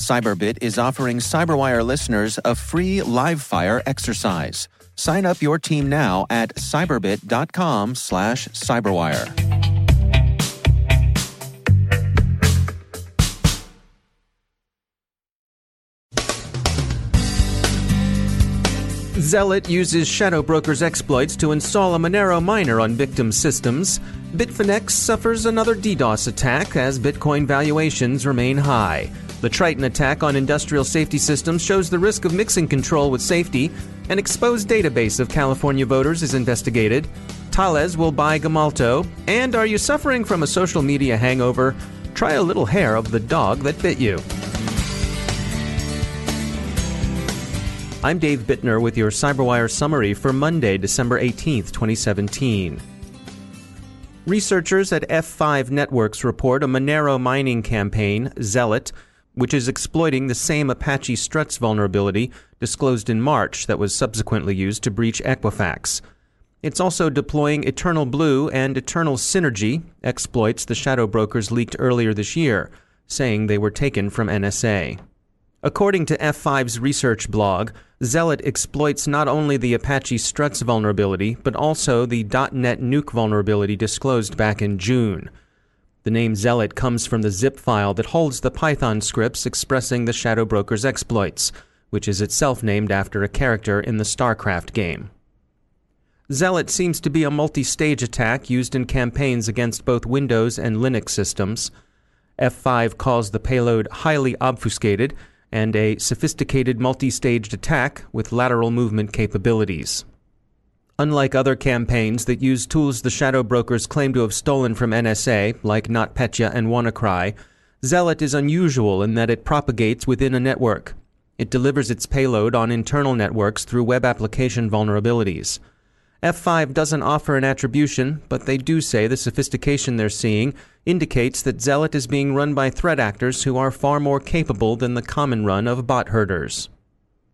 Cyberbit is offering Cyberwire listeners a free live fire exercise. Sign up your team now at cyberbit.com slash cyberwire. Zealot uses Shadow Broker's exploits to install a Monero miner on victim systems. Bitfinex suffers another DDoS attack as Bitcoin valuations remain high. The Triton attack on industrial safety systems shows the risk of mixing control with safety. An exposed database of California voters is investigated. Thales will buy Gemalto. And are you suffering from a social media hangover? Try a little hair of the dog that bit you. I'm Dave Bittner with your CyberWire summary for Monday, December 18th, 2017. Researchers at F5 Networks report a Monero mining campaign, Zealot, which is exploiting the same Apache Struts vulnerability disclosed in March that was subsequently used to breach Equifax. It's also deploying Eternal Blue and Eternal Synergy, exploits the shadow brokers leaked earlier this year, saying they were taken from NSA. According to F5's research blog, Zealot exploits not only the Apache Struts vulnerability, but also the DotNetNuke vulnerability disclosed back in June. The name Zealot comes from the zip file that holds the Python scripts expressing the Shadow Broker's exploits, which is itself named after a character in the StarCraft game. Zealot seems to be a multi stage attack used in campaigns against both Windows and Linux systems. F5 calls the payload highly obfuscated and a sophisticated multi staged attack with lateral movement capabilities. Unlike other campaigns that use tools the shadow brokers claim to have stolen from NSA, like NotPetya and WannaCry, Zealot is unusual in that it propagates within a network. It delivers its payload on internal networks through web application vulnerabilities. F5 doesn't offer an attribution, but they do say the sophistication they're seeing indicates that Zealot is being run by threat actors who are far more capable than the common run of bot herders.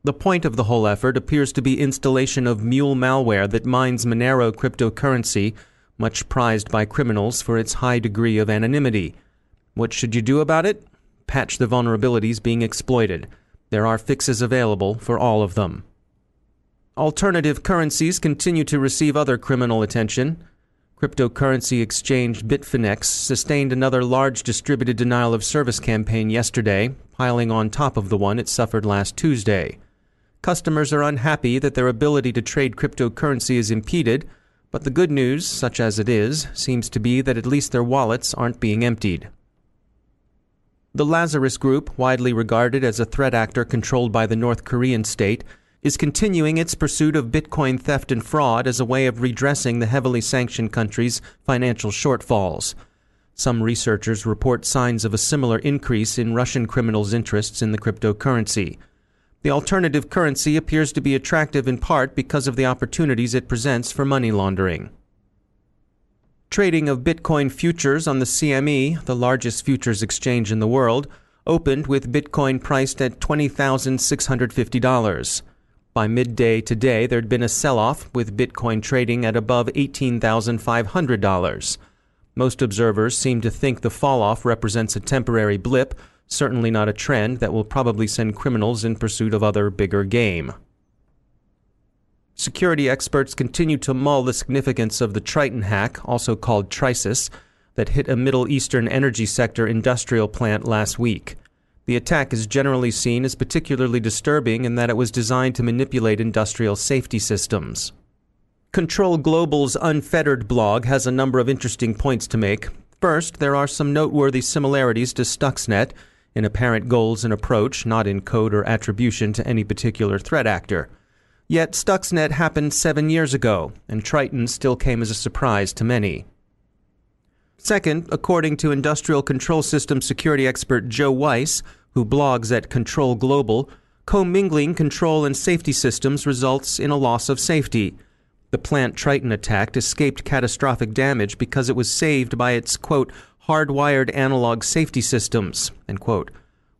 The point of the whole effort appears to be installation of mule malware that mines Monero cryptocurrency, much prized by criminals for its high degree of anonymity. What should you do about it? Patch the vulnerabilities being exploited. There are fixes available for all of them. Alternative currencies continue to receive other criminal attention. Cryptocurrency exchange Bitfinex sustained another large distributed denial of service campaign yesterday, piling on top of the one it suffered last Tuesday. Customers are unhappy that their ability to trade cryptocurrency is impeded, but the good news, such as it is, seems to be that at least their wallets aren't being emptied. The Lazarus Group, widely regarded as a threat actor controlled by the North Korean state, is continuing its pursuit of Bitcoin theft and fraud as a way of redressing the heavily sanctioned country's financial shortfalls. Some researchers report signs of a similar increase in Russian criminals' interests in the cryptocurrency. The alternative currency appears to be attractive in part because of the opportunities it presents for money laundering. Trading of Bitcoin futures on the CME, the largest futures exchange in the world, opened with Bitcoin priced at $20,650. By midday today, there'd been a sell off, with Bitcoin trading at above $18,500. Most observers seem to think the fall off represents a temporary blip, certainly not a trend that will probably send criminals in pursuit of other bigger game. Security experts continue to mull the significance of the Triton hack, also called Trisis, that hit a Middle Eastern energy sector industrial plant last week. The attack is generally seen as particularly disturbing in that it was designed to manipulate industrial safety systems. Control Global's Unfettered blog has a number of interesting points to make. First, there are some noteworthy similarities to Stuxnet in apparent goals and approach, not in code or attribution to any particular threat actor. Yet Stuxnet happened seven years ago, and Triton still came as a surprise to many. Second, according to industrial control system security expert Joe Weiss, who blogs at Control Global, commingling control and safety systems results in a loss of safety. The plant Triton attacked escaped catastrophic damage because it was saved by its, quote, hardwired analog safety systems, end quote.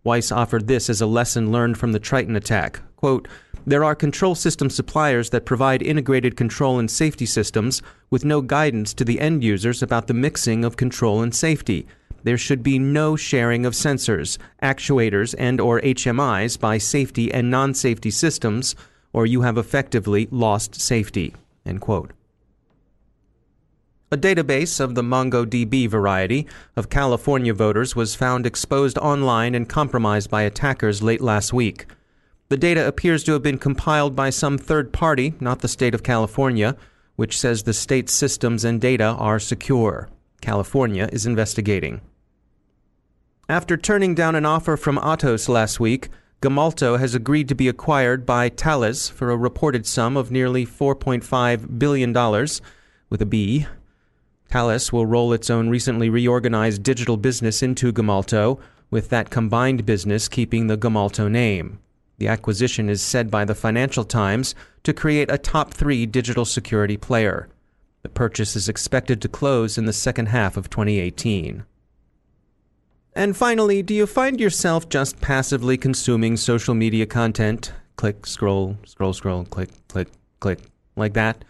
Weiss offered this as a lesson learned from the Triton attack. Quote, there are control system suppliers that provide integrated control and safety systems with no guidance to the end users about the mixing of control and safety. There should be no sharing of sensors, actuators, and or HMIs by safety and non-safety systems, or you have effectively lost safety. End quote. A database of the MongoDB variety of California voters was found exposed online and compromised by attackers late last week. The data appears to have been compiled by some third party, not the state of California, which says the state's systems and data are secure. California is investigating. After turning down an offer from Atos last week, Gemalto has agreed to be acquired by Thales for a reported sum of nearly $4.5 billion, with a B. Thales will roll its own recently reorganized digital business into Gemalto, with that combined business keeping the Gemalto name. The acquisition is said by the Financial Times to create a top three digital security player. The purchase is expected to close in the second half of 2018. And finally, do you find yourself just passively consuming social media content? Click, scroll, scroll, scroll, click, click, click, like that?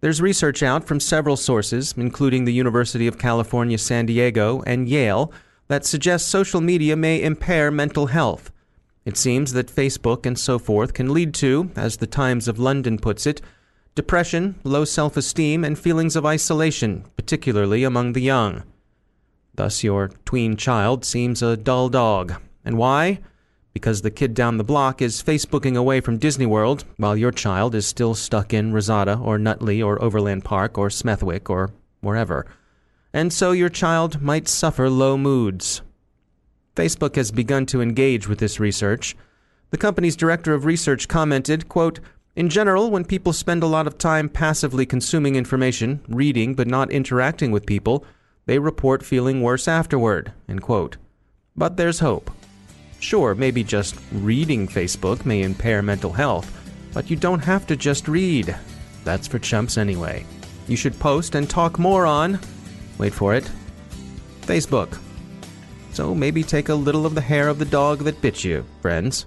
There's research out from several sources, including the University of California, San Diego, and Yale, that suggests social media may impair mental health. It seems that Facebook and so forth can lead to, as the Times of London puts it, depression, low self esteem, and feelings of isolation, particularly among the young. Thus, your tween child seems a dull dog. And why? Because the kid down the block is Facebooking away from Disney World, while your child is still stuck in Rosada or Nutley or Overland Park or Smethwick or wherever. And so your child might suffer low moods. Facebook has begun to engage with this research. The company's director of research commented, quote, in general, when people spend a lot of time passively consuming information, reading but not interacting with people, they report feeling worse afterward. End quote. But there's hope. Sure, maybe just reading Facebook may impair mental health, but you don't have to just read. That's for chumps anyway. You should post and talk more on, wait for it, Facebook. So maybe take a little of the hair of the dog that bit you, friends.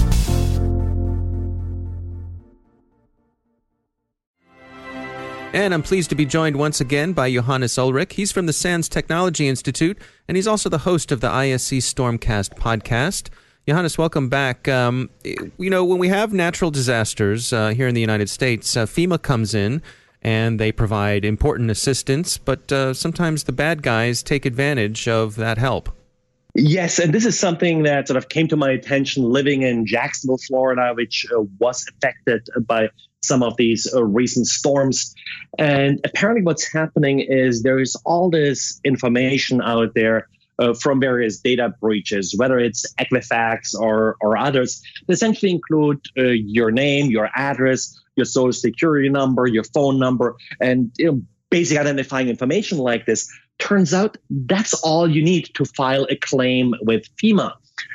And I'm pleased to be joined once again by Johannes Ulrich. He's from the SANS Technology Institute, and he's also the host of the ISC Stormcast podcast. Johannes, welcome back. Um, you know, when we have natural disasters uh, here in the United States, uh, FEMA comes in and they provide important assistance, but uh, sometimes the bad guys take advantage of that help. Yes, and this is something that sort of came to my attention living in Jacksonville, Florida, which uh, was affected by some of these uh, recent storms. And apparently, what's happening is there is all this information out there uh, from various data breaches, whether it's Equifax or, or others, that essentially include uh, your name, your address, your social security number, your phone number, and you know, basic identifying information like this. Turns out that's all you need to file a claim with FEMA.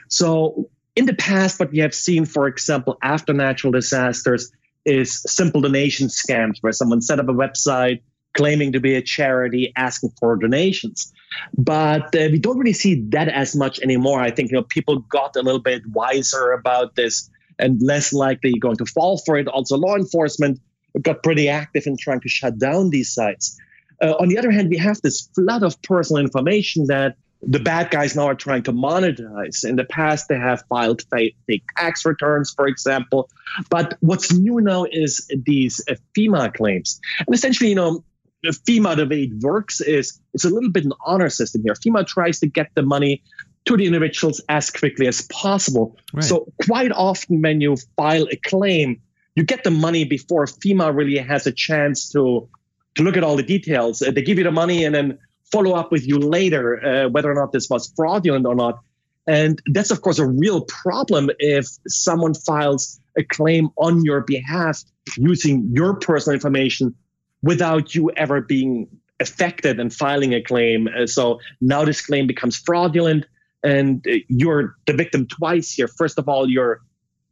So, in the past, what we have seen, for example, after natural disasters, is simple donation scams where someone set up a website claiming to be a charity asking for donations. But uh, we don't really see that as much anymore. I think you know people got a little bit wiser about this and less likely going to fall for it. Also law enforcement got pretty active in trying to shut down these sites. Uh, on the other hand we have this flood of personal information that the bad guys now are trying to monetize. In the past, they have filed fake, fake tax returns, for example. But what's new now is these uh, FEMA claims. And essentially, you know, FEMA, the way it works is it's a little bit an honor system here. FEMA tries to get the money to the individuals as quickly as possible. Right. So quite often when you file a claim, you get the money before FEMA really has a chance to to look at all the details. Uh, they give you the money and then follow up with you later uh, whether or not this was fraudulent or not. And that's, of course, a real problem if someone files a claim on your behalf using your personal information without you ever being affected and filing a claim. Uh, so now this claim becomes fraudulent and uh, you're the victim twice here. First of all, your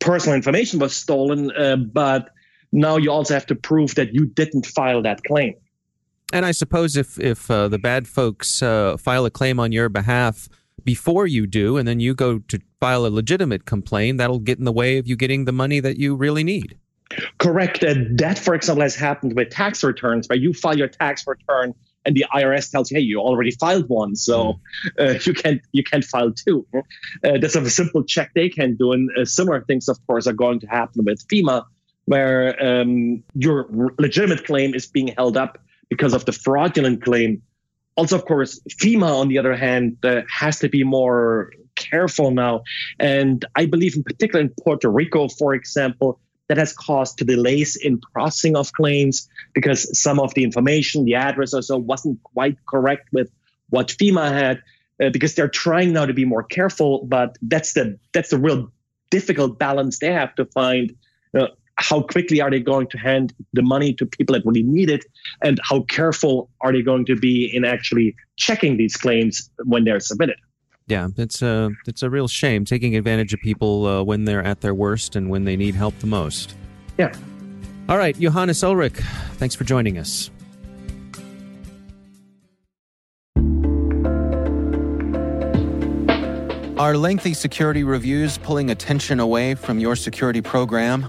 personal information was stolen, uh, but now you also have to prove that you didn't file that claim. And I suppose if if uh, the bad folks uh, file a claim on your behalf before you do, and then you go to file a legitimate complaint, that'll get in the way of you getting the money that you really need. Correct. Uh, that, for example, has happened with tax returns, where you file your tax return and the IRS tells you, "Hey, you already filed one, so hmm. uh, you can't you can't file two. Uh, that's a simple check they can do, and uh, similar things, of course, are going to happen with FEMA, where um, your legitimate claim is being held up because of the fraudulent claim. Also, of course, FEMA, on the other hand, uh, has to be more careful now. And I believe, in particular, in Puerto Rico, for example, that has caused delays in processing of claims because some of the information, the address or so, wasn't quite correct with what FEMA had. Uh, because they're trying now to be more careful, but that's the that's the real difficult balance they have to find. Uh, how quickly are they going to hand the money to people that really need it? And how careful are they going to be in actually checking these claims when they're submitted? Yeah it's a it's a real shame taking advantage of people uh, when they're at their worst and when they need help the most. Yeah. All right johannes ulrich thanks for joining us. Are lengthy security reviews pulling attention away from your security program?